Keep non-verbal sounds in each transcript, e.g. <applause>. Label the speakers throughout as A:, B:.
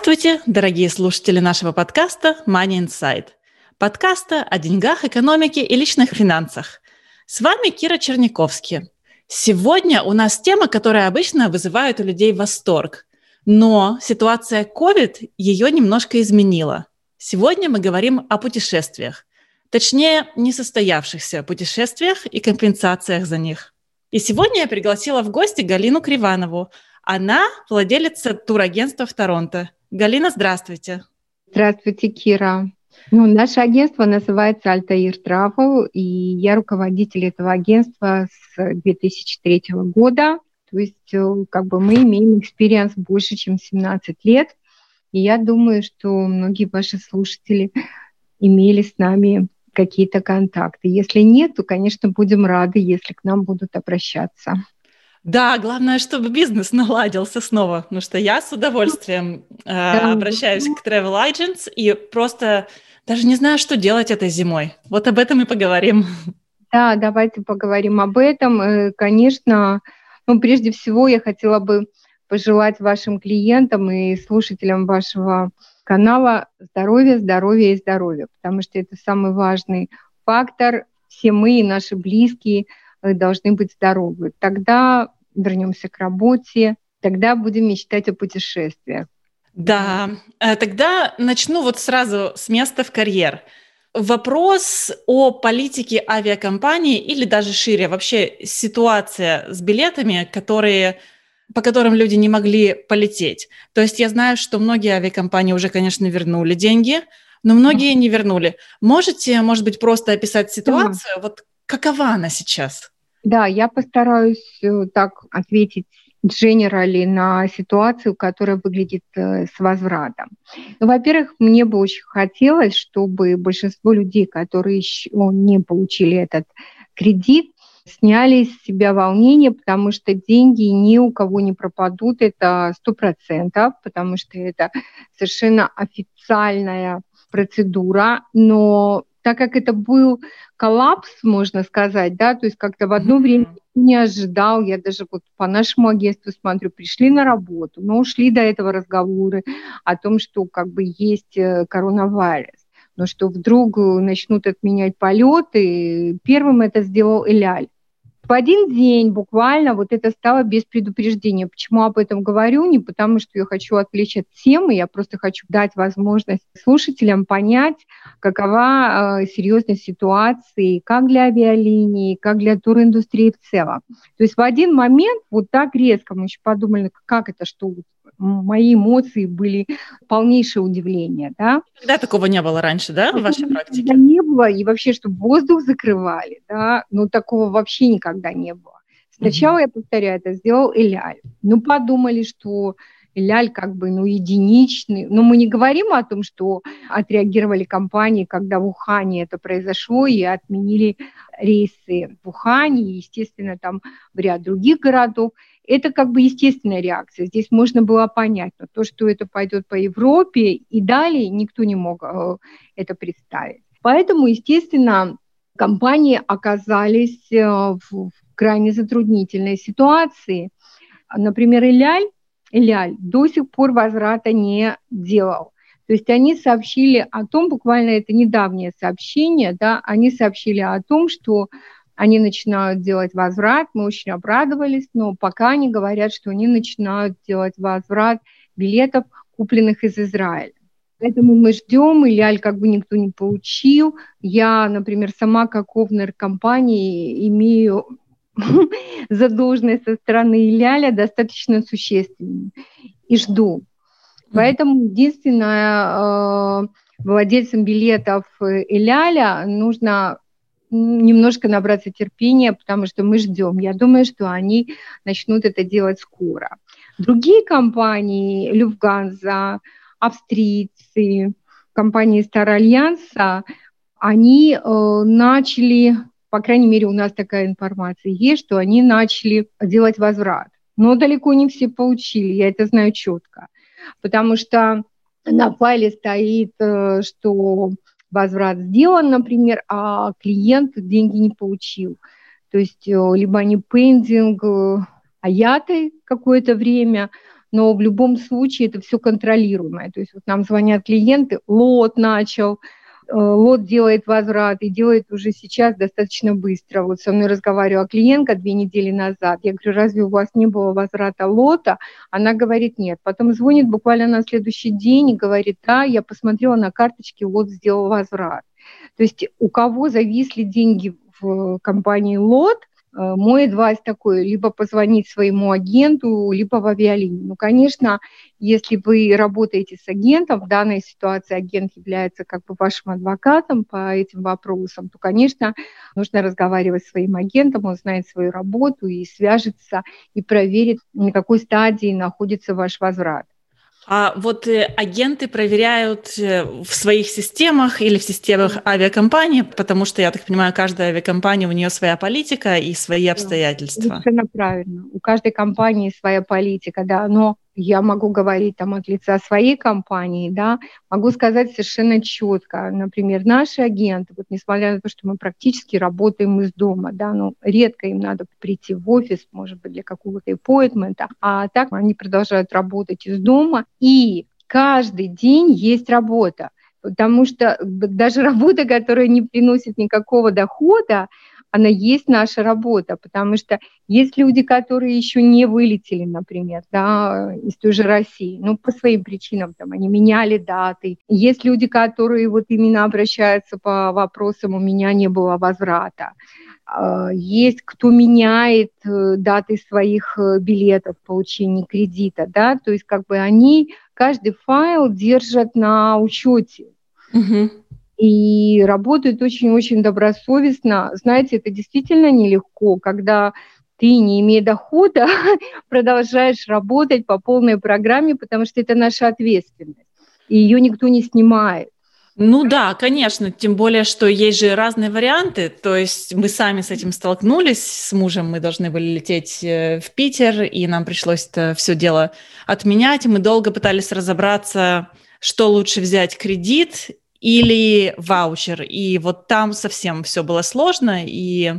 A: Здравствуйте, дорогие слушатели нашего подкаста Money Insight. Подкаста о деньгах, экономике и личных финансах. С вами Кира Черняковский. Сегодня у нас тема, которая обычно вызывает у людей восторг. Но ситуация COVID ее немножко изменила. Сегодня мы говорим о путешествиях. Точнее, несостоявшихся путешествиях и компенсациях за них. И сегодня я пригласила в гости Галину Криванову. Она владелица турагентства в Торонто – Галина, здравствуйте.
B: Здравствуйте, Кира. Ну, наше агентство называется Altair Travel, и я руководитель этого агентства с 2003 года. То есть э, как бы мы имеем experience больше, чем 17 лет. И я думаю, что многие ваши слушатели имели с нами какие-то контакты. Если нет, то, конечно, будем рады, если к нам будут обращаться.
A: Да, главное, чтобы бизнес <laughs> наладился снова, потому что я с удовольствием э, да. обращаюсь к Travel Agents и просто даже не знаю, что делать этой зимой. Вот об этом и поговорим.
B: Да, давайте поговорим об этом. Э, конечно, ну, прежде всего я хотела бы пожелать вашим клиентам и слушателям вашего канала здоровья, здоровья и здоровья, потому что это самый важный фактор. Все мы и наши близкие должны быть здоровы. Тогда вернемся к работе, тогда будем мечтать о путешествиях.
A: Да, э, тогда начну вот сразу с места в карьер. Вопрос о политике авиакомпании или даже шире, вообще ситуация с билетами, которые, по которым люди не могли полететь. То есть я знаю, что многие авиакомпании уже, конечно, вернули деньги, но многие не вернули. Можете, может быть, просто описать ситуацию? Да. Вот какова она сейчас?
B: Да, я постараюсь э, так ответить дженерали на ситуацию, которая выглядит э, с возвратом. Ну, во-первых, мне бы очень хотелось, чтобы большинство людей, которые еще не получили этот кредит, сняли с себя волнение, потому что деньги ни у кого не пропадут, это сто процентов, потому что это совершенно официальная процедура, но так как это был коллапс, можно сказать, да, то есть как-то в одно время не ожидал, я даже вот по нашему агентству смотрю, пришли на работу, но ушли до этого разговоры о том, что как бы есть э, коронавирус, но что вдруг начнут отменять полеты. Первым это сделал Эляль. В один день буквально вот это стало без предупреждения. Почему об этом говорю? Не потому, что я хочу отвлечь от темы, я просто хочу дать возможность слушателям понять, какова э, серьезность ситуации как для авиалинии, как для туриндустрии в целом. То есть в один момент вот так резко мы еще подумали, как это, что мои эмоции были полнейшее удивление. Да?
A: Когда такого не было раньше, да, в вашей практике?
B: Никогда не было, и вообще, чтобы воздух закрывали, да, ну такого вообще никогда не было. Сначала, mm-hmm. я повторяю, это сделал Эляль. Ну, подумали, что Эляль как бы, ну, единичный. Но мы не говорим о том, что отреагировали компании, когда в Ухане это произошло, и отменили рейсы в Ухане, и, естественно, там в ряд других городов. Это как бы естественная реакция. Здесь можно было понять, но то, что это пойдет по Европе и далее, никто не мог э, это представить. Поэтому, естественно, компании оказались э, в крайне затруднительной ситуации. Например, Иляль, Иляль до сих пор возврата не делал. То есть они сообщили о том, буквально это недавнее сообщение, да, они сообщили о том, что они начинают делать возврат, мы очень обрадовались, но пока они говорят, что они начинают делать возврат билетов, купленных из Израиля. Поэтому мы ждем, и Ляль как бы никто не получил. Я, например, сама как овнер компании имею <laughs> задолженность со стороны Ляля достаточно существенную и жду. Поэтому единственное, э, владельцам билетов Иляля нужно немножко набраться терпения, потому что мы ждем. Я думаю, что они начнут это делать скоро. Другие компании, Люфганза, австрийцы, компании Star Альянса, они э, начали, по крайней мере, у нас такая информация есть, что они начали делать возврат. Но далеко не все получили, я это знаю четко. Потому что на файле стоит, э, что возврат сделан, например, а клиент деньги не получил. То есть э, либо они пендинг, э, аяты какое-то время, но в любом случае это все контролируемое. То есть вот нам звонят клиенты, лот начал, лот делает возврат и делает уже сейчас достаточно быстро. Вот со мной разговаривала клиентка две недели назад. Я говорю, разве у вас не было возврата лота? Она говорит, нет. Потом звонит буквально на следующий день и говорит, да, я посмотрела на карточке, лот сделал возврат. То есть у кого зависли деньги в компании лот, Э, мой адвайс такой, либо позвонить своему агенту, либо в авиалинию. Ну, конечно, если вы работаете с агентом, в данной ситуации агент является как бы вашим адвокатом по этим вопросам, то, конечно, нужно разговаривать с своим агентом, он знает свою работу и свяжется и проверит, на какой стадии находится ваш возврат.
A: А вот э, агенты проверяют э, в своих системах или в системах авиакомпании, потому что, я так понимаю, каждая авиакомпания, у нее своя политика и свои обстоятельства.
B: Совершенно правильно. У каждой компании своя политика, да, но я могу говорить там от лица своей компании, да, могу сказать совершенно четко, например, наши агенты, вот несмотря на то, что мы практически работаем из дома, да, ну, редко им надо прийти в офис, может быть, для какого-то appointment, а так они продолжают работать из дома, и каждый день есть работа, потому что даже <laughs> работа, которая не приносит никакого дохода, она есть наша работа, потому что есть люди, которые еще не вылетели, например, да, из той же России, ну, по своим причинам, там, они меняли даты. Есть люди, которые вот именно обращаются по вопросам, у меня не было возврата. А, есть кто меняет э, даты своих э, билетов получения кредита, да, то есть как бы они каждый файл держат на учете. Угу и работают очень-очень добросовестно. Знаете, это действительно нелегко, когда ты, не имея дохода, <laughs> продолжаешь работать по полной программе, потому что это наша ответственность, и ее никто не снимает.
A: Ну да, конечно, тем более, что есть же разные варианты. То есть мы сами с этим столкнулись, с мужем мы должны были лететь э, в Питер, и нам пришлось это все дело отменять. Мы долго пытались разобраться, что лучше взять кредит или ваучер. И вот там совсем все было сложно. И...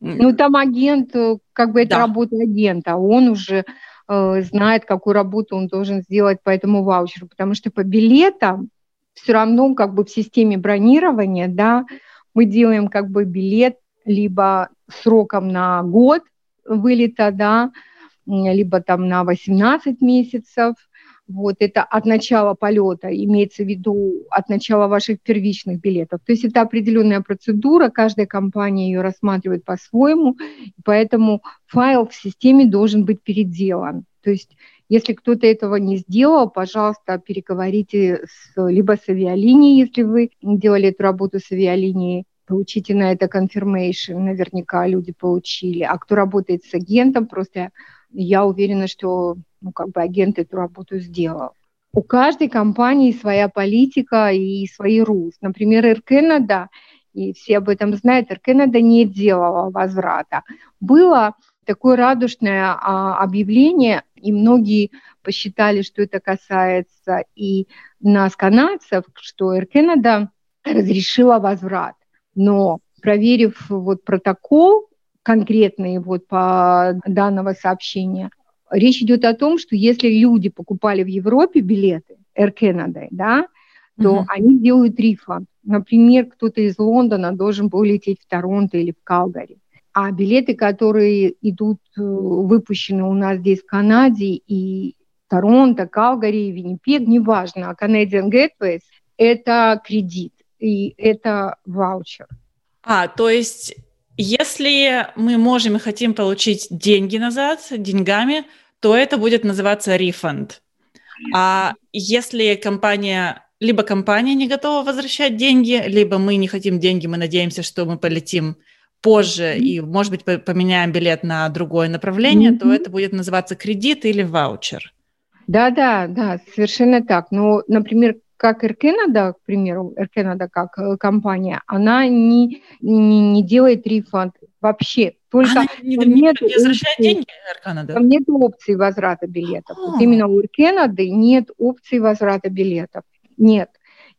B: Ну, там агент, э, как бы это да. работа агента, он уже э, знает, какую работу он должен сделать по этому ваучеру, потому что по билетам все равно как бы в системе бронирования, да, мы делаем как бы билет либо сроком на год вылета, да, либо там на 18 месяцев, вот это от начала полета, имеется в виду от начала ваших первичных билетов. То есть это определенная процедура, каждая компания ее рассматривает по-своему, поэтому файл в системе должен быть переделан. То есть если кто-то этого не сделал, пожалуйста, переговорите с, либо с авиалинией, если вы делали эту работу с авиалинией, получите на это confirmation, наверняка люди получили. А кто работает с агентом, просто я уверена, что ну, как бы агент эту работу сделал. У каждой компании своя политика и свои rules. Например, Air Canada, и все об этом знают, Air Canada не делала возврата. Было такое радужное а, объявление, и многие посчитали, что это касается и нас, канадцев, что Air Canada разрешила возврат. Но проверив вот протокол конкретный вот по данного сообщения, Речь идет о том, что если люди покупали в Европе билеты Air Canada, да, то uh-huh. они делают рефанд. Например, кто-то из Лондона должен был лететь в Торонто или в Калгари. А билеты, которые идут, э, выпущены у нас здесь в Канаде и Торонто, Калгари, Виннипег, неважно, а Canadian Gateways – это кредит и это ваучер.
A: А, то есть если мы можем и хотим получить деньги назад деньгами, то это будет называться refund. А если компания, либо компания не готова возвращать деньги, либо мы не хотим деньги, мы надеемся, что мы полетим позже и, может быть, поменяем билет на другое направление, mm-hmm. то это будет называться кредит или ваучер.
B: Да, да, да, совершенно так. Но, например, как Air Canada, к примеру, Air Canada как э, компания, она не, не, не делает рефанд вообще. Только она
A: не, не, нет не возвращает опции, деньги Air Canada?
B: Там нет опции возврата билетов. Вот а. именно у Air Canada нет опции возврата билетов. Нет.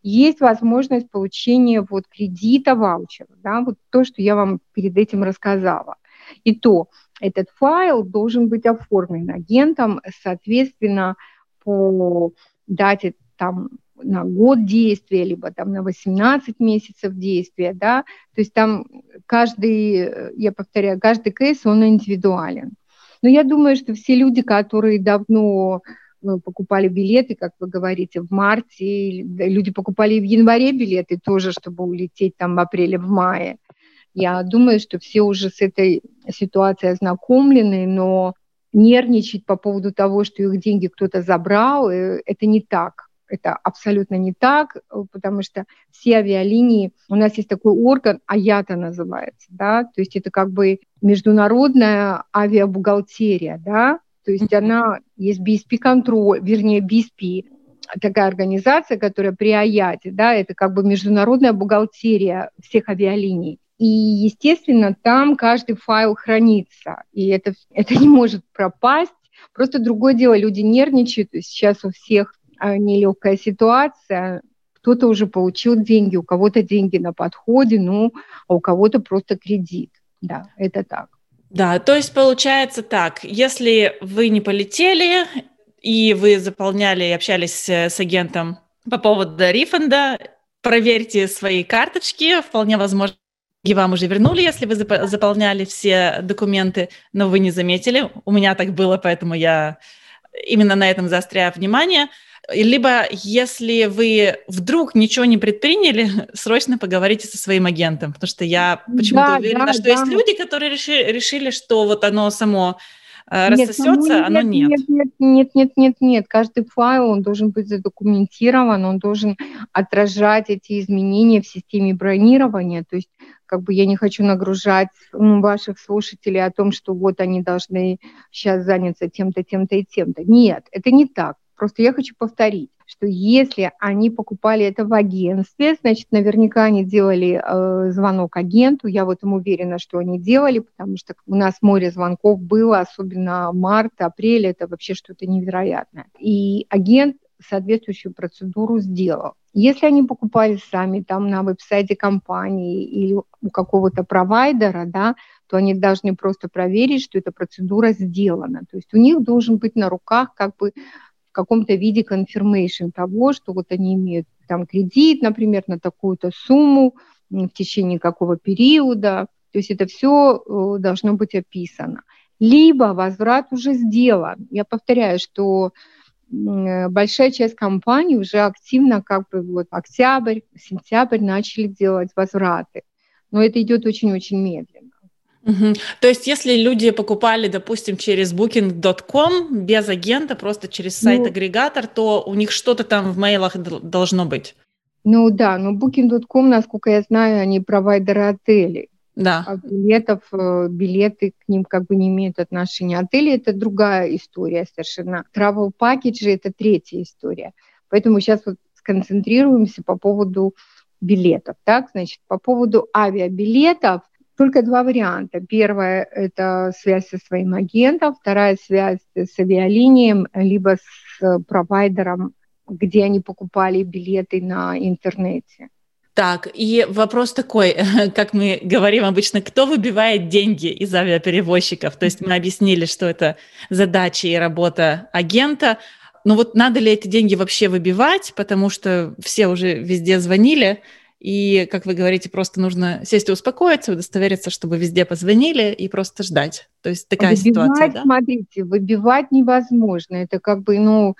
B: Есть возможность получения вот кредита, ваучера, да, вот то, что я вам перед этим рассказала. И то, этот файл должен быть оформлен агентом, соответственно, по дате там на год действия, либо там на 18 месяцев действия, да, то есть там каждый, я повторяю, каждый кейс, он индивидуален. Но я думаю, что все люди, которые давно ну, покупали билеты, как вы говорите, в марте, люди покупали в январе билеты тоже, чтобы улететь там в апреле, в мае. Я думаю, что все уже с этой ситуацией ознакомлены, но нервничать по поводу того, что их деньги кто-то забрал, э, это не так. Это абсолютно не так, э, потому что все авиалинии, у нас есть такой орган, АЯТА называется, да, то есть это как бы международная авиабухгалтерия, да, то есть она есть BSP-контроль, вернее, BSP, такая организация, которая при АЯТе, да, это как бы международная бухгалтерия всех авиалиний. И, естественно, там каждый файл хранится, и это, <laughs> это не может пропасть. Просто другое дело, люди нервничают, сейчас у всех нелегкая ситуация, кто-то уже получил деньги, у кого-то деньги на подходе, ну, а у кого-то просто кредит. Да, это так.
A: Да, то есть получается так, если вы не полетели, и вы заполняли и общались с агентом по поводу рефанда, проверьте свои карточки, вполне возможно, и вам уже вернули, если вы заполняли все документы, но вы не заметили. У меня так было, поэтому я именно на этом заостряю внимание. Либо, если вы вдруг ничего не предприняли, <laughs> срочно поговорите со своим агентом, потому что я почему-то да, уверена, да, что да. есть люди, которые решили, решили, что вот оно само э, рассосется, нет, оно нет.
B: Нет, нет, нет, нет, нет, нет. Каждый файл, он должен быть задокументирован, он должен отражать эти изменения в системе бронирования. То есть как бы я не хочу нагружать ну, ваших слушателей о том, что вот они должны сейчас заняться тем-то, тем-то и тем-то. Нет, это не так. Просто я хочу повторить, что если они покупали это в агентстве, значит, наверняка они делали э, звонок агенту. Я в этом уверена, что они делали, потому что у нас море звонков было, особенно март, апрель, это вообще что-то невероятное. И агент соответствующую процедуру сделал. Если они покупали сами там на веб-сайте компании или у какого-то провайдера, да, то они должны просто проверить, что эта процедура сделана. То есть у них должен быть на руках как бы каком-то виде confirmation того, что вот они имеют там кредит, например, на такую-то сумму в течение какого периода. То есть это все э, должно быть описано. Либо возврат уже сделан. Я повторяю, что Э, большая часть компаний уже активно, как бы вот октябрь, сентябрь начали делать возвраты. Но это идет очень-очень медленно.
A: Угу. То есть, если люди покупали, допустим, через booking.com без агента, просто через сайт-агрегатор, ну, то у них что-то там в мейлах должно быть.
B: Ну да, но booking.com, насколько я знаю, они провайдеры отелей.
A: Да.
B: А билетов, э, билеты к ним как бы не имеют отношения. Отели – это другая история совершенно. Travel package – это третья история. Поэтому сейчас вот сконцентрируемся по поводу билетов. Так, значит, по поводу авиабилетов только два варианта. Первое – это связь со своим агентом, вторая – связь с авиалинией, либо с провайдером, где они покупали билеты на интернете.
A: Так, и вопрос такой, <laughs> как мы говорим обычно, кто выбивает деньги из авиаперевозчиков? То есть мы объяснили, что это задача и работа агента. Но вот надо ли эти деньги вообще выбивать, потому что все уже везде звонили, и, как вы говорите, просто нужно сесть и успокоиться, удостовериться, чтобы везде позвонили и просто ждать. То есть такая
B: выбивать,
A: ситуация, да?
B: Смотрите, выбивать невозможно. Это как бы, ну,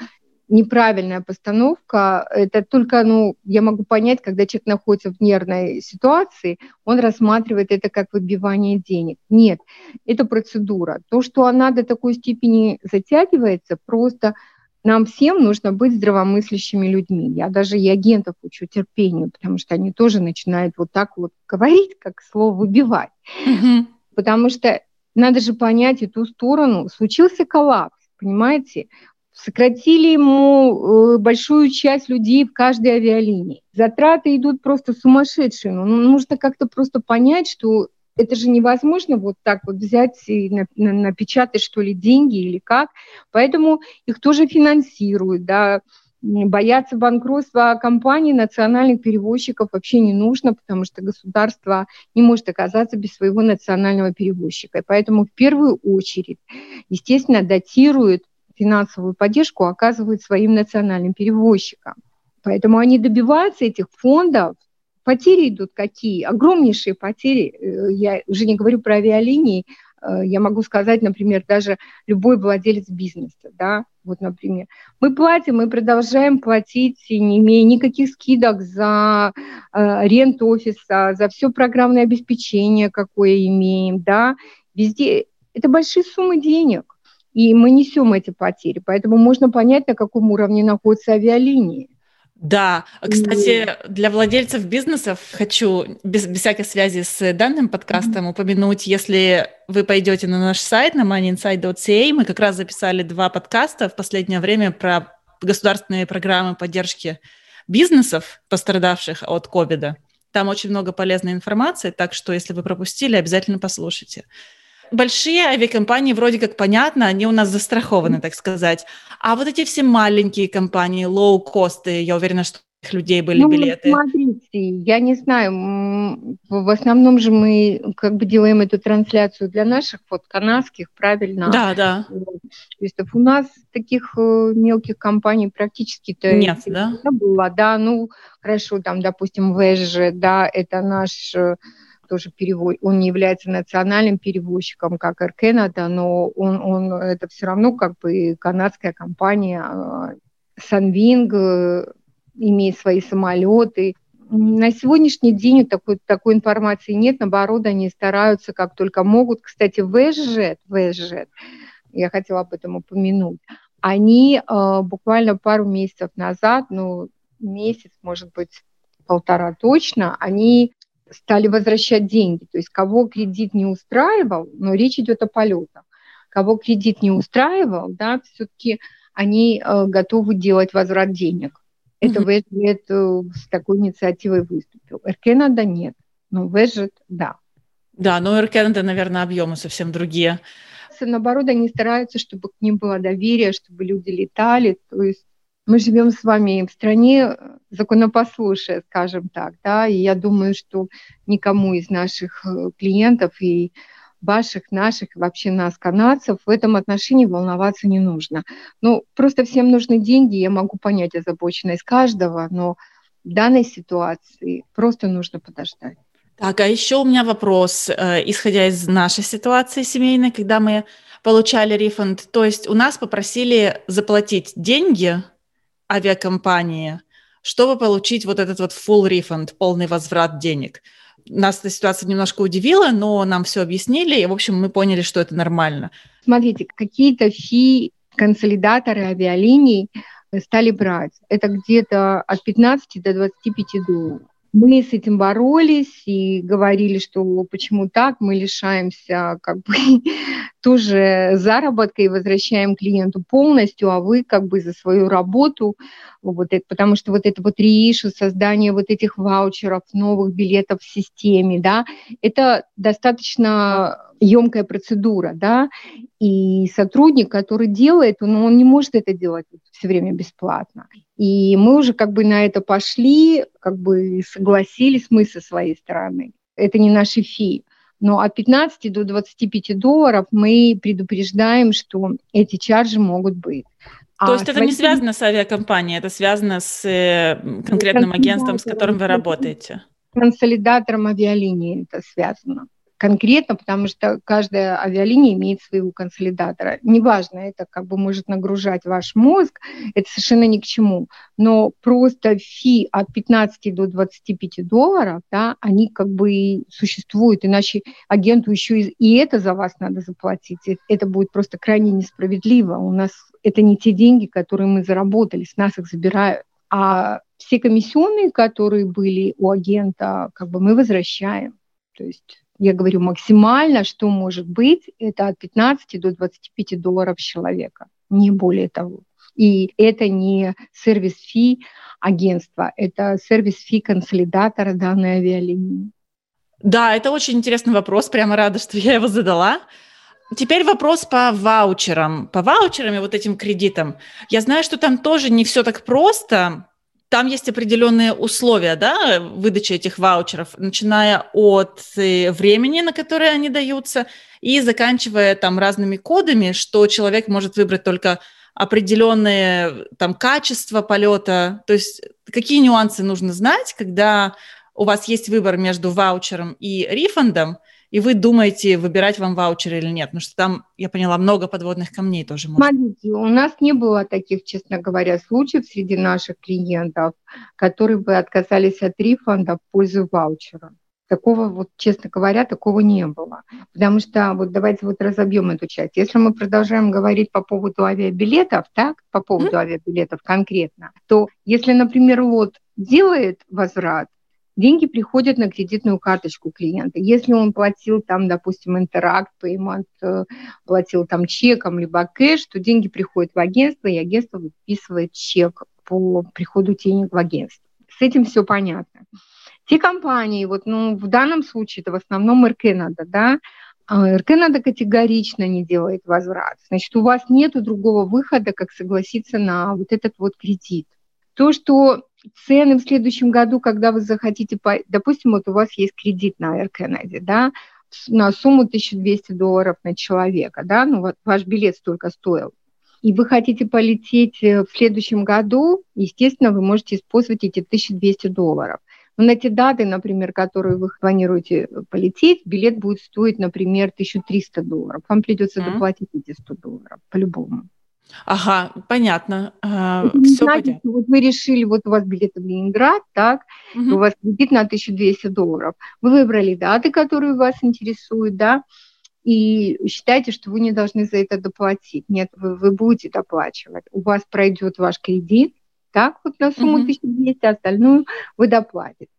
B: неправильная постановка. Это только, ну, я могу понять, когда человек находится в нервной ситуации, он рассматривает это как выбивание денег. Нет, это процедура. То, что она до такой степени затягивается, просто нам всем нужно быть здравомыслящими людьми. Я даже и агентов учу терпению, потому что они тоже начинают вот так вот говорить, как слово выбивать. Mm-hmm. Потому что надо же понять эту сторону. Случился коллапс, понимаете? Сократили ему э, большую часть людей в каждой авиалинии. Затраты идут просто сумасшедшие. Ну, нужно как-то просто понять, что это же невозможно вот так вот взять и напечатать, что ли, деньги или как. Поэтому их тоже финансируют, да, бояться банкротства компаний, национальных перевозчиков вообще не нужно, потому что государство не может оказаться без своего национального перевозчика. И поэтому в первую очередь, естественно, датируют финансовую поддержку, оказывают своим национальным перевозчикам. Поэтому они добиваются этих фондов. Потери идут какие? Огромнейшие потери. Э, я уже не говорю про авиалинии, Э, я могу сказать, например, даже любой владелец бизнеса, да, вот, например, мы платим, мы продолжаем платить, не имея никаких скидок за э, аренду офиса, за все программное обеспечение, какое имеем, да, везде. Это большие суммы денег, и мы несем эти потери, поэтому можно понять, на каком уровне находятся авиалинии.
A: Да, кстати, для владельцев бизнесов хочу без, без всякой связи с данным подкастом mm-hmm. упомянуть, если вы пойдете на наш сайт, на moneyinsight.ca, мы как раз записали два подкаста в последнее время про государственные программы поддержки бизнесов, пострадавших от ковида. Там очень много полезной информации, так что если вы пропустили, обязательно послушайте. Большие авиакомпании вроде как понятно, они у нас застрахованы, так сказать. А вот эти все маленькие компании, лоу-косты, я уверена, что у людей были ну, билеты.
B: Смотрите, я не знаю, в основном же мы как бы делаем эту трансляцию для наших вот канадских, правильно?
A: Да, да.
B: То у нас таких э, мелких компаний практически-то
A: нет, да?
B: Не было, да, ну хорошо, там, допустим, ВЭЖ, да, это наш э, тоже перевод, он не является национальным перевозчиком, как Air Canada, но он, он это все равно как бы канадская компания. Sunwing э, имеет свои самолеты. На сегодняшний день такой, такой информации нет, наоборот, они стараются как только могут. Кстати, WestJet, WestJet я хотела об этом упомянуть, они э, буквально пару месяцев назад, ну, месяц, может быть, полтора точно, они стали возвращать деньги. То есть кого кредит не устраивал, но речь идет о полетах, кого кредит не устраивал, да, все-таки они э, готовы делать возврат денег. Это mm-hmm. Вэджет э, с такой инициативой выступил. Air Canada нет, но Вэджет да.
A: Да, но Air Canada, наверное, объемы совсем другие.
B: Наоборот, они стараются, чтобы к ним было доверие, чтобы люди летали. То есть мы живем с вами в стране законопослушия, скажем так, да, и я думаю, что никому из наших э, клиентов и ваших, наших, вообще нас, канадцев, в этом отношении волноваться не нужно. Ну, просто всем нужны деньги, я могу понять озабоченность каждого, но в данной ситуации просто нужно подождать.
A: Так, а еще у меня вопрос, э, исходя из нашей ситуации семейной, когда мы получали рефанд, то есть у нас попросили заплатить деньги авиакомпании, чтобы получить вот этот вот full refund, полный возврат денег. Нас эта ситуация немножко удивила, но нам все объяснили, и, в общем, мы поняли, что это нормально.
B: Смотрите, какие-то фи консолидаторы авиалиний стали брать. Это где-то от 15 до 25 долларов. Мы с этим боролись и говорили, что почему так, мы лишаемся как бы <laughs> тоже заработка и возвращаем клиенту полностью, а вы как бы за свою работу, вот это, потому что вот это вот реишу, создание вот этих ваучеров, новых билетов в системе, да, это достаточно емкая процедура, да, и сотрудник, который делает, он, он не может это делать все время бесплатно. И мы уже как бы на это пошли, как бы согласились мы со своей стороны. Это не наши фи. Но от 15 до 25 долларов мы предупреждаем, что эти чаржи могут быть.
A: То а есть это не связано с авиакомпанией, это связано с э, конкретным агентством, с которым вы работаете?
B: Консолидатором авиалинии это связано конкретно, потому что каждая авиалиния имеет своего консолидатора. Неважно, это как бы может нагружать ваш мозг, это совершенно ни к чему. Но просто фи от 15 до 25 долларов, да, они как бы существуют, иначе агенту еще и, и это за вас надо заплатить. Это будет просто крайне несправедливо. У нас это не те деньги, которые мы заработали, с нас их забирают. А все комиссионные, которые были у агента, как бы мы возвращаем. То есть я говорю, максимально, что может быть, это от 15 до 25 долларов человека, не более того. И это не сервис-фи агентства, это сервис-фи консолидатора данной авиалинии.
A: Да, это очень интересный вопрос, прямо рада, что я его задала. Теперь вопрос по ваучерам. По ваучерам и вот этим кредитам. Я знаю, что там тоже не все так просто. Там есть определенные условия, да, выдачи этих ваучеров, начиная от э, времени, на которое они даются, и заканчивая там разными кодами, что человек может выбрать только определенные там качества полета. То есть какие нюансы нужно знать, когда у вас есть выбор между ваучером и рефандом, и вы думаете, выбирать вам ваучер или нет? Потому что там, я поняла, много подводных камней тоже
B: может. Смотрите, у нас не было таких, честно говоря, случаев среди наших клиентов, которые бы отказались от рефанда в пользу ваучера. Такого, вот, честно говоря, такого не было. Потому что, вот давайте вот разобьем эту часть. Если мы продолжаем говорить по поводу авиабилетов, так, по поводу mm-hmm. авиабилетов конкретно, то если, например, вот делает возврат, деньги приходят на кредитную карточку клиента. Если он платил там, допустим, интеракт, payment, э, платил там чеком, либо кэш, то деньги приходят в агентство, и агентство выписывает чек по приходу денег в агентство. С этим все понятно. Те компании, вот, ну, в данном случае это в основном РК надо, да, а РК надо категорично не делает возврат. Значит, у вас нет другого выхода, как согласиться на вот этот вот кредит. То, что цены в следующем году, когда вы захотите, допустим, вот у вас есть кредит на Air Canada, да, на сумму 1200 долларов на человека, да, ну вот ваш билет столько стоил, и вы хотите полететь э, в следующем году, естественно, вы можете использовать эти 1200 долларов. Но на те даты, например, которые вы планируете полететь, билет будет стоить, например, 1300 долларов. Вам придется mm-hmm. доплатить эти 100 долларов по-любому.
A: Ага, понятно. А,
B: все понятно. Вот вы решили, вот у вас билет в Ленинград, так, угу. у вас кредит на 1200 долларов. Вы выбрали даты, которые вас интересуют, да, и считаете, что вы не должны за это доплатить. Нет, вы, вы будете доплачивать. У вас пройдет ваш кредит, так, вот на сумму угу. 1200, остальную вы доплатите.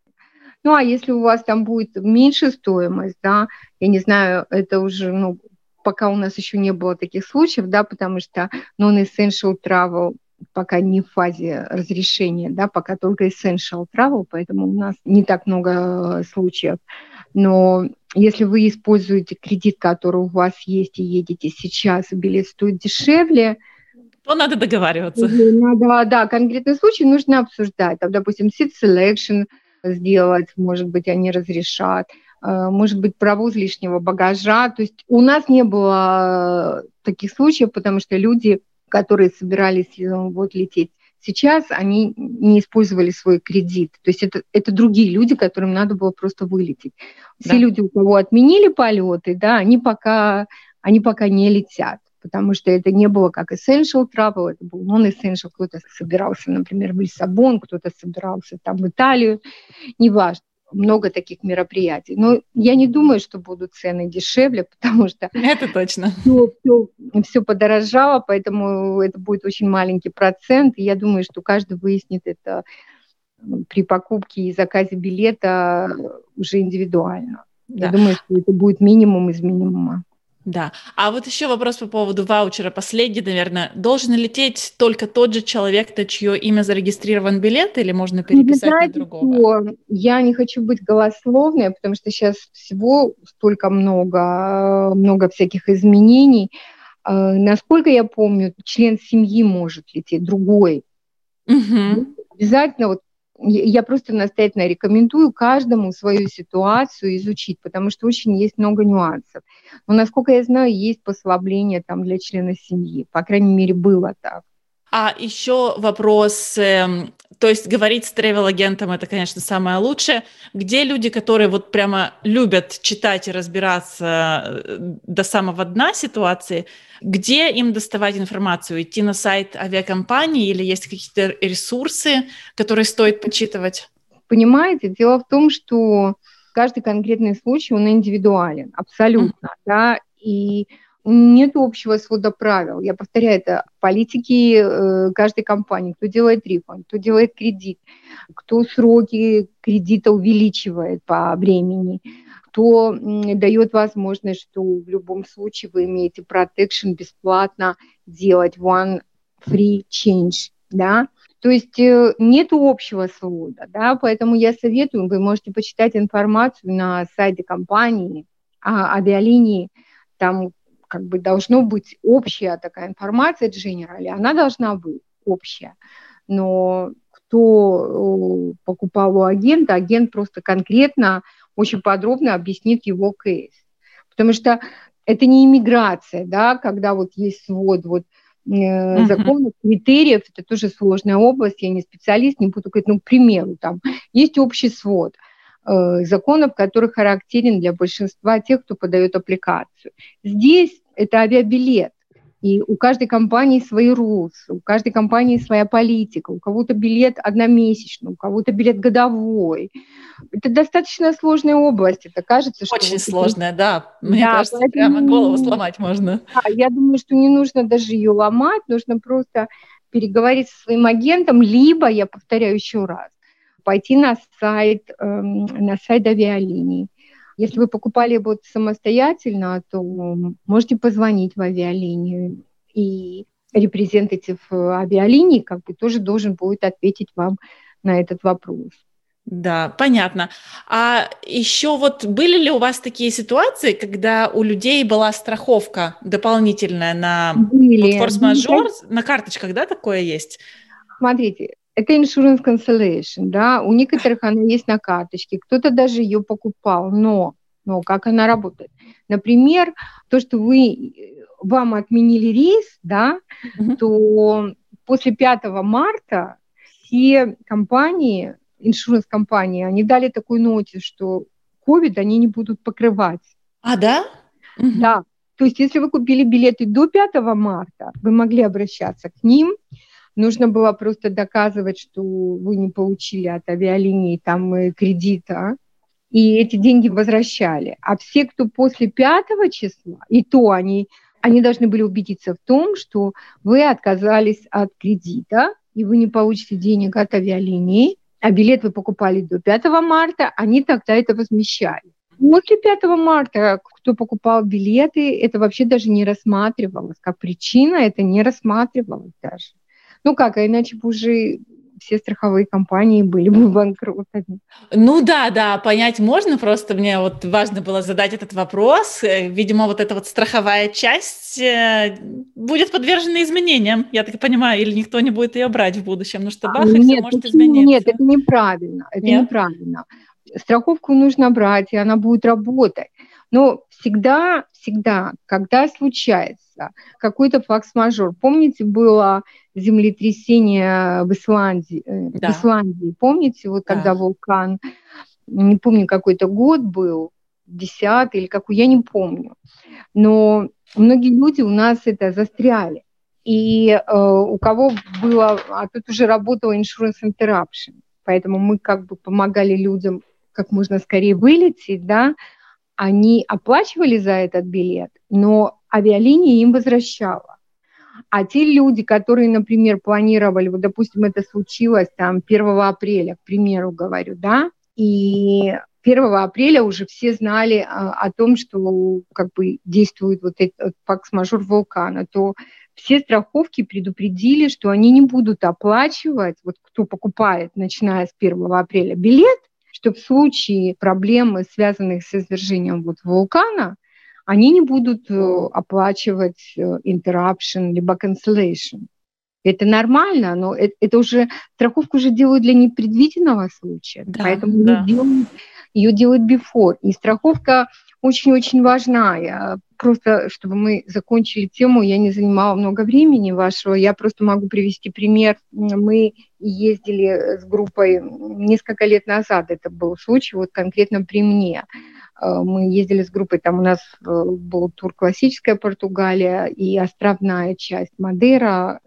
B: Ну, а если у вас там будет меньше стоимость, да, я не знаю, это уже, ну, пока у нас еще не было таких случаев, да, потому что non-essential travel пока не в фазе разрешения, да, пока только essential travel, поэтому у нас не так много случаев. Но если вы используете кредит, который у вас есть, и едете сейчас, билет стоит дешевле,
A: то надо договариваться.
B: Надо, да, конкретный случай нужно обсуждать. Там, допустим, seat selection сделать, может быть, они разрешат. Э, может быть, провоз лишнего багажа. То есть у нас не было таких случаев, потому что люди, которые собирались э, вот лететь сейчас, они не использовали свой кредит. То есть это, это другие люди, которым надо было просто вылететь. Все да. люди, у кого отменили полеты, да, они пока, они пока не летят потому что это не было как essential travel, это был non-essential. Кто-то собирался, например, в Лиссабон, кто-то собирался там в Италию, неважно много таких мероприятий. Но я не думаю, что будут цены дешевле, <laughs> потому что...
A: Это точно.
B: Все, все, все подорожало, поэтому это будет очень маленький процент. И я думаю, что каждый выяснит это при покупке и заказе билета уже индивидуально. Да. Я думаю, что это будет минимум из минимума.
A: Да. А вот еще вопрос по поводу ваучера. Последний, наверное. Должен лететь только тот же человек, на чье имя зарегистрирован билет, или можно переписать знаете, на другого?
B: Что? Я не хочу быть голословной, потому что сейчас всего столько много, много всяких изменений. А, насколько я помню, член семьи может лететь, другой. Угу. Обязательно вот я просто настоятельно рекомендую каждому свою ситуацию изучить, потому что очень есть много нюансов. Но, насколько я знаю, есть послабление там для члена семьи. По крайней мере, было так.
A: А еще вопрос, э, то есть говорить с тревел-агентом это, конечно, самое лучшее. Где люди, которые вот прямо любят читать и разбираться э, до самого дна ситуации, где им доставать информацию? Идти на сайт авиакомпании или есть какие-то ресурсы, которые стоит почитывать?
B: Понимаете, дело в том, что каждый конкретный случай, он индивидуален, абсолютно, mm-hmm. да, и нет общего свода правил. Я повторяю, это политики э, каждой компании, кто делает рефанд, кто делает кредит, кто сроки кредита увеличивает по времени, кто дает возможность, что в любом случае вы имеете protection бесплатно делать one free change, да, то есть э, нет общего свода, да, поэтому я советую, вы можете почитать информацию на сайте компании, авиалинии, там как бы должно быть общая такая информация General, она должна быть общая, но кто э, покупал у агента, агент просто конкретно, очень подробно объяснит его кейс. Потому что это не иммиграция, да, когда вот есть свод вот, uh законов, критериев, это тоже сложная область, я не специалист, не буду говорить, ну, к примеру, там есть общий свод. э, законов, который характерен для большинства тех, кто подает аппликацию. Здесь это авиабилет, и у каждой компании свои rules, у каждой компании своя политика, у кого-то билет одномесячный, у кого-то билет годовой. Это достаточно сложная область, это кажется,
A: что... Очень сложная, да. Мне да, кажется, прямо голову сломать можно.
B: Да, я думаю, что не нужно даже ее ломать, нужно просто переговорить со своим агентом, либо, я повторяю еще раз, пойти на сайт, эм, на сайт авиалинии, если вы покупали вот самостоятельно, то можете позвонить в авиалинию, и репрезентатив э, авиалинии как бы тоже должен будет ответить вам на этот вопрос.
A: Да, понятно. А еще вот были ли у вас такие ситуации, когда у людей была страховка дополнительная на форс-мажор, на карточках, да, такое есть?
B: Смотрите, это insurance cancellation, да, у некоторых она есть на карточке, кто-то даже ее покупал, но, но как она работает? Например, то, что вы, вам отменили рейс, да, mm-hmm. то после 5 марта все компании, иншуранс-компании, они дали такую нотис, что COVID они не будут покрывать.
A: А, да?
B: Да. То есть, если вы купили билеты до 5 марта, вы могли обращаться к ним, Нужно было просто доказывать, что вы не получили от авиалинии там э, кредита, и эти деньги возвращали. А все, кто после пятого числа, и то они, они должны были убедиться в том, что вы отказались от кредита, и вы не получите денег от авиалинии, а билет вы покупали до 5 марта, они тогда это возмещали. После 5 марта, кто покупал билеты, это вообще даже не рассматривалось. Как причина это не рассматривалось даже. Ну как, а иначе бы уже все страховые компании были бы банкротами.
A: Ну да, да, понять можно, просто мне вот важно было задать этот вопрос. Э, видимо, вот эта вот страховая часть э, будет подвержена изменениям, я так понимаю, или никто не будет ее брать в будущем, ну что бах, и нет, все может измениться.
B: Нет, это неправильно, это нет? неправильно. Страховку нужно брать, и она будет работать. Но всегда, всегда, когда случается какой-то факс-мажор, помните, было землетрясение в Исландии, э, да. в Исландии, помните, вот когда да. вулкан, не помню, какой-то год был, десятый или какой, я не помню, но многие люди у нас это застряли. И э, у кого было, а тут уже работала insurance interruption, поэтому мы как бы помогали людям как можно скорее вылететь, да, они оплачивали за этот билет, но авиалиния им возвращала. А те люди, которые, например, планировали, вот, допустим, это случилось там 1 апреля, к примеру говорю, да, и 1 апреля уже все знали а, о том, что как бы действует вот этот факс-мажор вулкана, то все страховки предупредили, что они не будут оплачивать, вот кто покупает, начиная с 1 апреля, билет, что в случае проблемы, связанных с извержением вот вулкана, они не будут э, оплачивать э, interruption либо cancellation. Это нормально, но это, это уже страховку уже делают для непредвиденного случая, да, поэтому да. Ее, делают, ее делают before. И страховка очень-очень важна. Я просто, чтобы мы закончили тему, я не занимала много времени вашего, я просто могу привести пример. Мы ездили с группой несколько лет назад, это был случай вот конкретно при мне. Э, мы ездили с группой, там у нас э, был тур «Классическая Португалия» и островная часть Мадейра,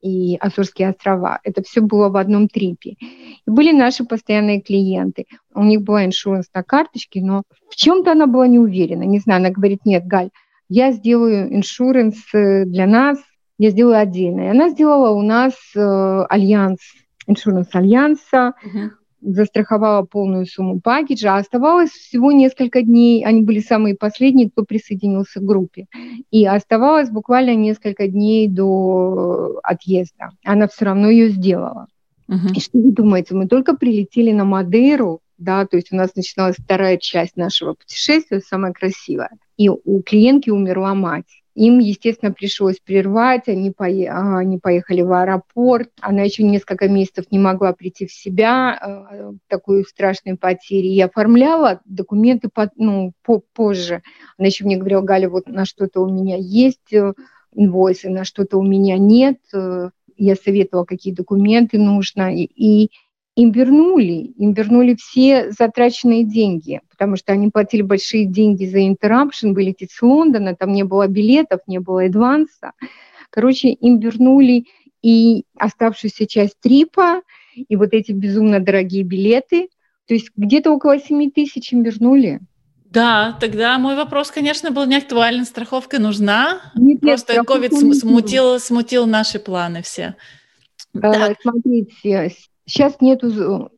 B: и Азорские острова. Это все было в одном трипе. И были наши постоянные клиенты. У них была иншуранс на карточке, но в чем-то она была не уверена. Не знаю, она говорит, нет, Галь, я сделаю иншуранс э, для нас, я сделаю отдельно. И она сделала у нас э, альянс, иншуранс альянса. Uh-huh. застраховала полную сумму пакеджа, а оставалось всего несколько дней, они были самые последние, кто присоединился к группе, и оставалось буквально несколько дней до отъезда. Она все равно ее сделала. Uh-huh. И что вы думаете, мы только прилетели на Мадейру, да, то есть у нас начиналась вторая часть нашего путешествия, самая красивая, и у клиентки умерла мать. Им, естественно, пришлось прервать, они, пое... А, они поехали в аэропорт. Она еще несколько месяцев не могла прийти в себя, э, такой страшной потери. И оформляла документы по... ну, по... позже. Она еще мне говорила, Галя, вот на что-то у меня есть э, инвойсы, на что-то у меня нет. Э, я советовала, какие документы нужно. И, и им вернули, им вернули все затраченные деньги, потому что они платили большие деньги за интеррапшн, были лететь с Лондона, там не было билетов, не было адванса. Короче, им вернули и оставшуюся часть трипа, и вот эти безумно дорогие билеты. То есть где-то около 7 тысяч им вернули.
A: Да, тогда мой вопрос, конечно, был не актуален. Страховка нужна. Нет, Просто COVID смутил, смутил наши планы все.
B: Э, да. Смотрите, сейчас нету,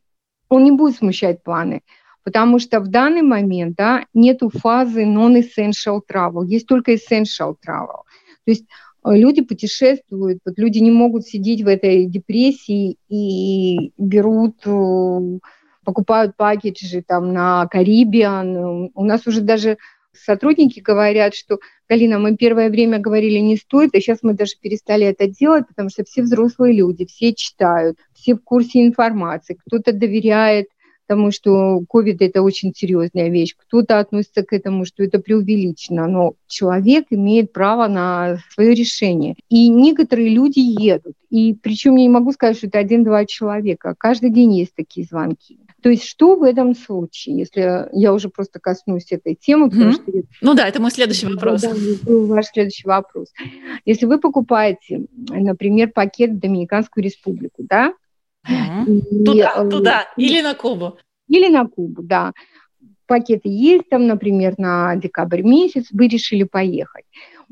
B: он не будет смущать планы, потому что в данный момент да, нету фазы non-essential travel, есть только essential travel. То есть э, люди путешествуют, вот люди не могут сидеть в этой депрессии и берут, э, покупают пакеджи там на Карибиан. У нас уже даже сотрудники говорят, что, Галина, мы первое время говорили не стоит, а сейчас мы даже перестали это делать, потому что все взрослые люди, все читают, все в курсе информации, кто-то доверяет тому, что COVID – это очень серьезная вещь. Кто-то относится к этому, что это преувеличено, но человек имеет право на свое решение. И некоторые люди едут. И причем я не могу сказать, что это один-два человека. Каждый день есть такие звонки. То есть что в этом случае, если я уже просто коснусь этой темы, mm-hmm. потому что...
A: Ну да, это мой следующий вопрос. Да,
B: ваш следующий вопрос. Если вы покупаете, например, пакет в Доминиканскую республику, да?
A: Mm-hmm. Туда, и, туда, или на Кубу.
B: Или на Кубу, да. Пакеты есть там, например, на декабрь месяц, вы решили поехать.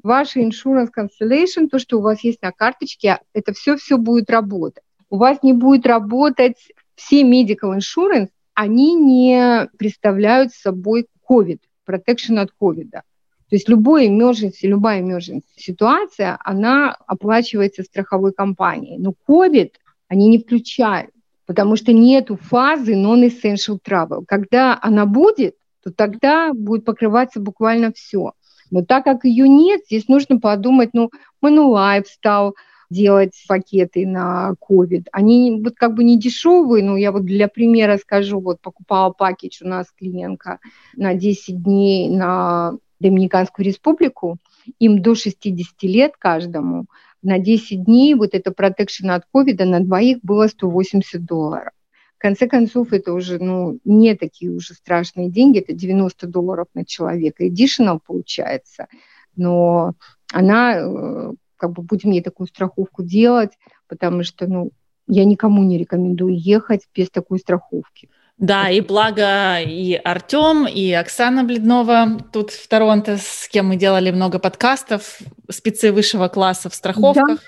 B: Ваша insurance cancellation, то, что у вас есть на карточке, это все-все будет работать. У вас не будет работать все medical insurance, они не представляют собой COVID, protection от COVID. То есть любой emergency, любая emergency ситуация, она оплачивается страховой компанией. Но COVID они не включают, потому что нету фазы non-essential travel. Когда она будет, то тогда будет покрываться буквально все. Но так как ее нет, здесь нужно подумать, ну, Manulife стал делать пакеты на COVID. Они вот как бы не дешевые, но я вот для примера скажу, вот покупала пакет у нас клиентка на 10 дней на Доминиканскую республику, им до 60 лет каждому, на 10 дней вот это протекшн от ковида на двоих было 180 долларов. В конце концов, это уже ну, не такие уже страшные деньги, это 90 долларов на человека. Additional получается, но она э, как бы будем ей такую страховку делать, потому что, ну, я никому не рекомендую ехать без такой страховки.
A: Да, и благо и Артем, и Оксана Бледнова тут в Торонто, с кем мы делали много подкастов, спецы высшего класса в страховках.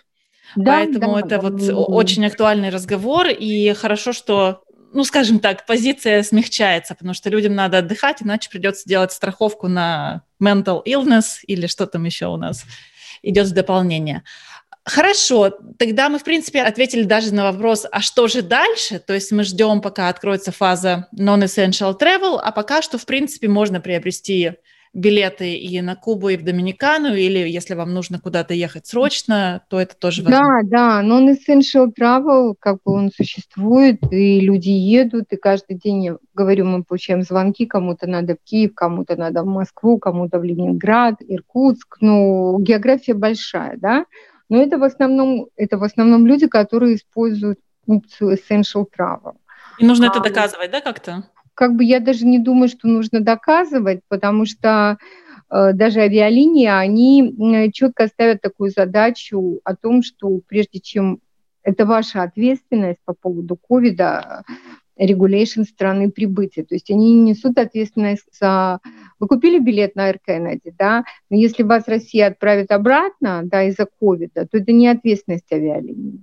A: Да. Поэтому да, это да, вот да. очень актуальный разговор, и хорошо, что ну, скажем так, позиция смягчается, потому что людям надо отдыхать, иначе придется делать страховку на mental illness или что там еще у нас идет в дополнение. Хорошо, тогда мы, в принципе, ответили даже на вопрос, а что же дальше? То есть мы ждем, пока откроется фаза non-essential travel, а пока что, в принципе, можно приобрести билеты и на Кубу, и в Доминикану, или если вам нужно куда-то ехать срочно, то это тоже
B: возможно. Да, да, non-essential travel, как бы он существует, и люди едут, и каждый день, я говорю, мы получаем звонки, кому-то надо в Киев, кому-то надо в Москву, кому-то в Ленинград, Иркутск, ну, география большая, да, но это в основном, это в основном люди, которые используют опцию essential travel.
A: И нужно а, это доказывать, да, как-то?
B: Как бы я даже не думаю, что нужно доказывать, потому что э, даже авиалинии, они э, четко ставят такую задачу о том, что прежде чем это ваша ответственность по поводу ковида, регуляшн страны прибытия. То есть они несут ответственность за... Вы купили билет на Air Kennedy, да, но если вас Россия отправит обратно, да, из-за ковида, то это не ответственность авиалинии.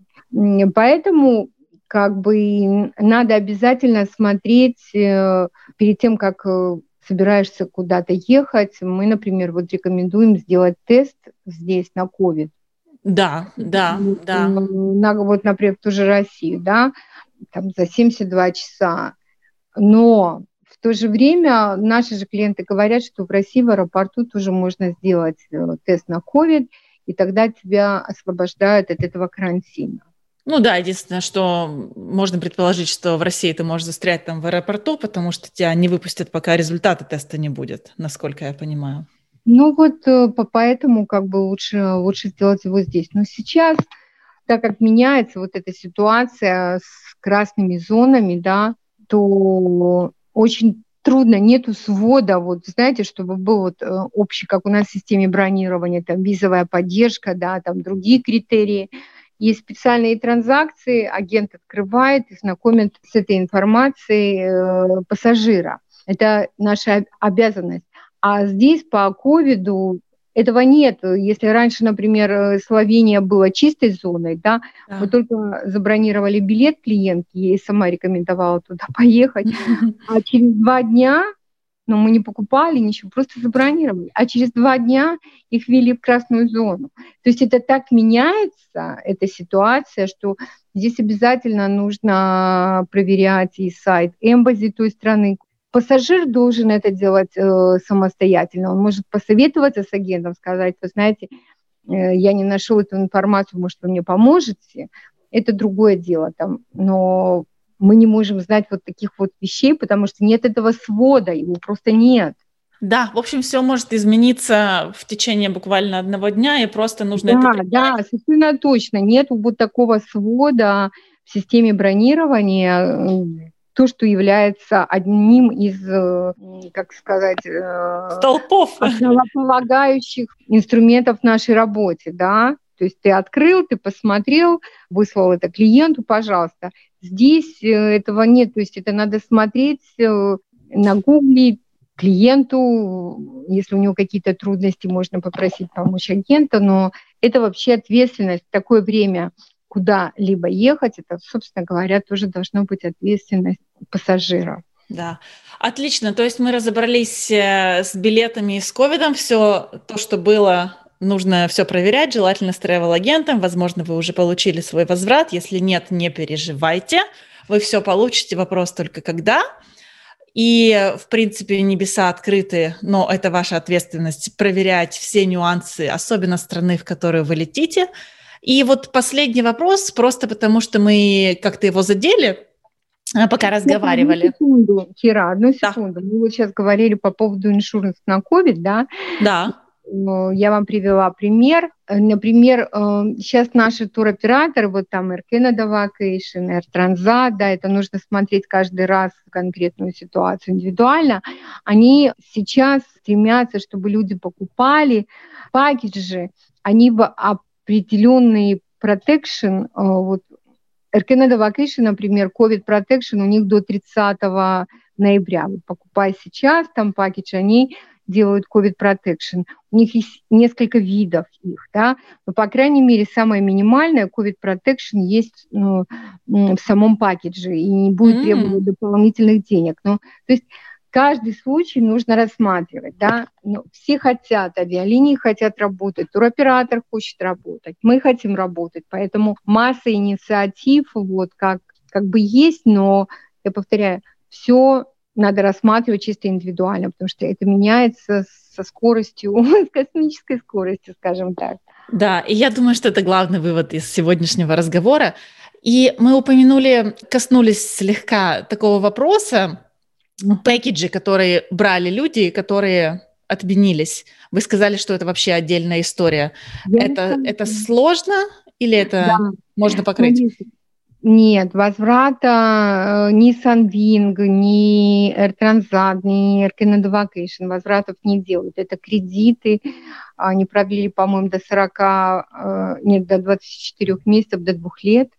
B: Поэтому как бы надо обязательно смотреть э, перед тем, как э, собираешься куда-то ехать. Мы, например, вот рекомендуем сделать тест здесь на COVID.
A: Да, да, да.
B: На, вот, например, в ту же Россию, да, там за 72 часа. Но в то же время наши же клиенты говорят, что в России в аэропорту тоже можно сделать э, тест на COVID, и тогда тебя освобождают от этого карантина.
A: Ну да, единственное, что можно предположить, что в России ты можешь застрять там в аэропорту, потому что тебя не выпустят, пока результаты теста не будет, насколько я понимаю.
B: Ну вот э, поэтому как бы лучше, лучше сделать его здесь. Но сейчас, так как меняется вот эта ситуация с красными зонами, да, то очень трудно, нету свода, вот знаете, чтобы был вот э, общий, как у нас в системе бронирования, там визовая поддержка, да, там другие критерии – есть специальные транзакции, агент открывает и знакомит с этой информацией э, пассажира. Это наша обязанность. А здесь по ковиду этого нет. Если раньше, например, э, Словения была чистой зоной, да, да. мы только забронировали билет клиентке, ей сама рекомендовала туда <laughs> поехать, <laughs> а через два дня но мы не покупали ничего, просто забронировали. А через два дня их ввели в красную зону. То есть это так меняется, эта ситуация, что здесь обязательно нужно проверять и сайт эмбази той страны. Пассажир должен это делать э, самостоятельно. Он может посоветоваться с агентом, сказать, вы знаете, э, я не нашел эту информацию, может, вы мне поможете. Это другое дело. Там. Но мы не можем знать вот таких вот вещей, потому что нет этого свода, его просто нет.
A: Да, в общем, все может измениться в течение буквально одного дня, и просто нужно
B: да,
A: это
B: принять. Да, совершенно точно. Нет вот такого свода в системе бронирования, то, что является одним из, э, как сказать,
A: э, столпов,
B: основополагающих инструментов в нашей работе, да. То есть ты открыл, ты посмотрел, выслал это клиенту, пожалуйста. Здесь э, этого нет, то есть это надо смотреть э, на гугле клиенту, если у него какие-то трудности, можно попросить помочь агента, но это вообще ответственность такое время куда-либо ехать, это, собственно говоря, тоже должно быть ответственность пассажира.
A: Да, отлично. То есть мы разобрались э, с билетами и с ковидом. Все то, что было нужно все проверять, желательно с travel-агентом. Возможно, вы уже получили свой возврат. Если нет, не переживайте. Вы все получите, вопрос только когда. И, в принципе, небеса открыты, но это ваша ответственность проверять все нюансы, особенно страны, в которую вы летите. И вот последний вопрос, просто потому что мы как-то его задели, а, пока разговаривали.
B: Одну секунду, Кира, одну секунду. Да. Мы вот сейчас говорили по поводу иншуранс на COVID, да?
A: Да.
B: Э, я вам привела пример. Э, например, сейчас э, наши туроператоры, вот там Air Canada Vacation, Air Transat, да, это нужно смотреть каждый раз конкретную ситуацию индивидуально, они сейчас стремятся, чтобы люди покупали пакеджи, они в определенный protection, вот Air Canada Vacation, например, COVID Protection у них до 30 ноября. Вот покупая сейчас там пакетж, они делают COVID Protection. У них есть несколько видов их, да, но, по крайней мере, самое минимальное COVID Protection есть ну, в самом пакетже и не будет mm. требовать дополнительных денег. Ну, то есть каждый случай нужно рассматривать, да, но все хотят, авиалинии хотят работать, туроператор хочет работать, мы хотим работать, поэтому масса инициатив, вот, как, как бы есть, но, я повторяю, все надо рассматривать чисто индивидуально, потому что это меняется со скоростью, <laughs> с космической скоростью, скажем так.
A: Да, и я думаю, что это главный вывод из сегодняшнего разговора. И мы упомянули, коснулись слегка такого вопроса, пэкэджи, которые брали люди, которые отменились. Вы сказали, что это вообще отдельная история. это, это сложно или это да. можно покрыть?
B: Нет, возврата э, ни Sunwing, ни Transat, ни Canada Vacation возвратов не делают. Это кредиты, они продлили, по-моему, до 40, э, нет, до 24 месяцев, до двух лет.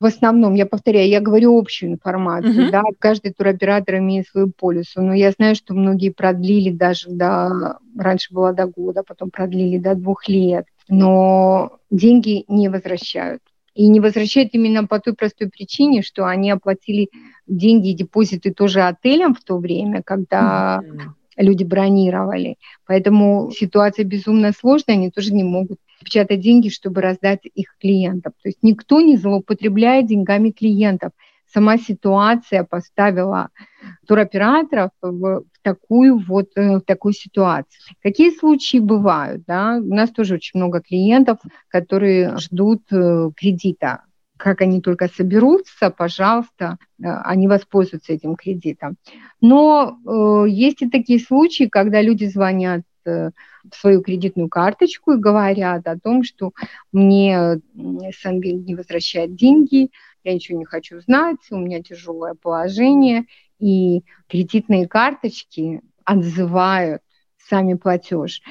B: В основном, я повторяю, я говорю общую информацию, uh-huh. да, каждый туроператор имеет свою полису, но я знаю, что многие продлили даже до, раньше было до года, потом продлили до двух лет, но деньги не возвращают И не возвращают именно по той простой причине, что они оплатили деньги и депозиты тоже отелям в то время, когда mm-hmm. люди бронировали. Поэтому ситуация безумно сложная, они тоже не могут печатать деньги, чтобы раздать их клиентам. То есть никто не злоупотребляет деньгами клиентов. Сама ситуация поставила туроператоров в такую вот э, в такую ситуацию. Какие случаи бывают? Да? У нас тоже очень много клиентов, которые ждут э, кредита. Как они только соберутся, пожалуйста, э, они воспользуются этим кредитом. Но э, есть и такие случаи, когда люди звонят в свою кредитную карточку и говорят о том, что мне Санбинк не возвращает деньги, я ничего не хочу знать, у меня тяжелое положение, и кредитные карточки отзывают сами платеж.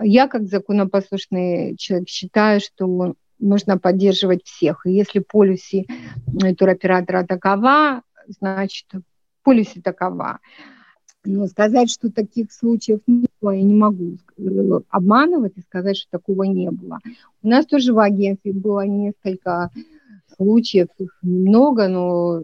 B: Я, как законопослушный человек, считаю, что нужно поддерживать всех. И если полюси туроператора такова, значит, полюси такова. Но сказать, что таких случаев не было, я не могу обманывать и сказать, что такого не было. У нас тоже в агентстве было несколько случаев, их немного, но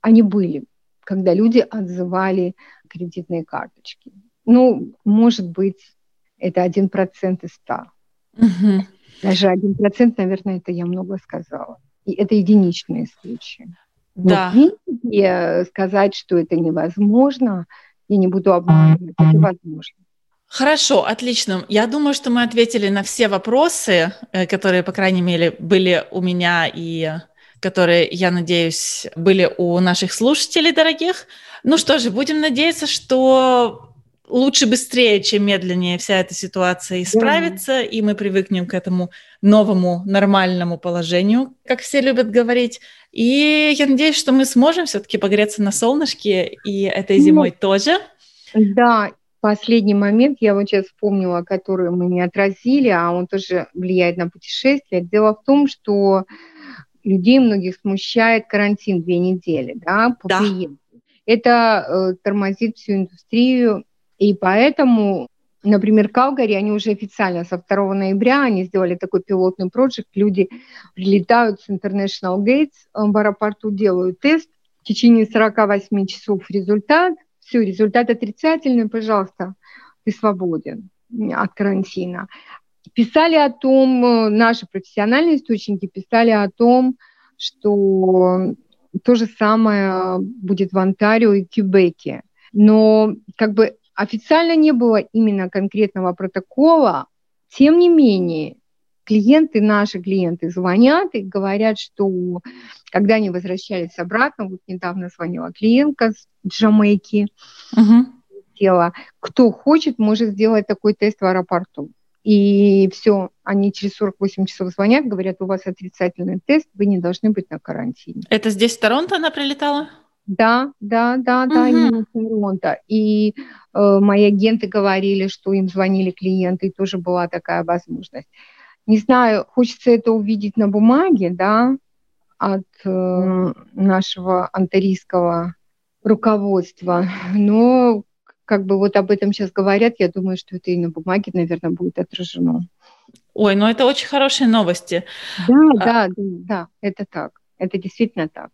B: они были когда люди отзывали кредитные карточки. Ну, может быть, это один процент из ста. Угу. Даже один процент, наверное, это я много сказала. И это единичные случаи. Да. Но, в принципе, сказать, что это невозможно, я не буду обманывать, это возможно.
A: Хорошо, отлично. Я думаю, что мы ответили на все вопросы, э, которые, по крайней мере, были у меня и которые, я надеюсь, были у наших слушателей дорогих. Ну что же, будем надеяться, что лучше быстрее, чем медленнее вся эта ситуация исправится, yeah. и мы привыкнем к этому новому нормальному положению, как все любят говорить. И я надеюсь, что мы сможем все-таки погреться на солнышке и этой зимой ну, тоже.
B: Да, последний момент я вот сейчас вспомнила, который мы не отразили, а он тоже влияет на путешествие. Дело в том, что людей многих смущает карантин две недели, да, по да. приезду. Это э, тормозит всю индустрию, и поэтому, например, Калгари, они уже официально со 2 ноября, они сделали такой пилотный проект, люди прилетают с International Gates э, в аэропорту, делают тест, в течение 48 часов результат, все, результат отрицательный, пожалуйста, ты свободен от карантина. Писали о том, э, наши профессиональные источники писали о том, что то же самое будет в Онтарио и Кюбеке. Но как бы официально не было именно конкретного протокола. Тем не менее, клиенты, наши клиенты звонят и говорят, что когда они возвращались обратно, вот недавно звонила клиентка с Джамайки, угу. Тела, кто хочет, может сделать такой тест в аэропорту. И все, они через 48 часов звонят, говорят, у вас отрицательный тест, вы не должны быть на карантине.
A: Это здесь в Торонто она прилетала?
B: Да, да, да, да, угу. именно Торонто. И э, мои агенты говорили, что им звонили клиенты, и тоже была такая возможность. Не знаю, хочется это увидеть на бумаге, да, от э, нашего антарийского руководства, но как бы вот об этом сейчас говорят, я думаю, что это и на бумаге, наверное, будет отражено.
A: Ой, ну это очень хорошие новости.
B: Да, а... да, да, да, это так. Это действительно так.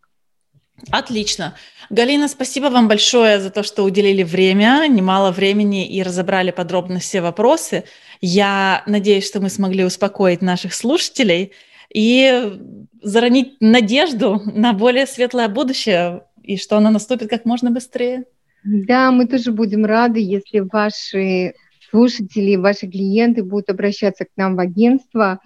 A: Отлично. Галина, спасибо вам большое за то, что уделили время, немало времени и разобрали подробно все вопросы. Я надеюсь, что мы смогли успокоить наших слушателей и заронить надежду на более светлое будущее и что оно наступит как можно быстрее.
B: Да, мы тоже будем рады, если ваши слушатели, ваши клиенты будут обращаться к нам в агентство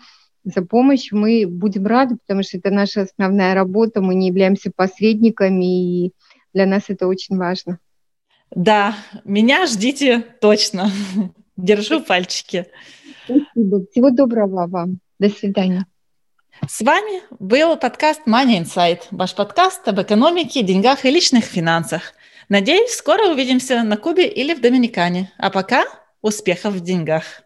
B: за помощью. Мы будем рады, потому что это наша основная работа, мы не являемся посредниками, и для нас это очень важно.
A: Да, меня ждите точно. Держу пальчики.
B: Спасибо. Всего доброго вам. До свидания.
A: С вами был подкаст Money Insight, ваш подкаст об экономике, деньгах и личных финансах. Надеюсь, скоро увидимся на Кубе или в Доминикане. А пока успехов в деньгах!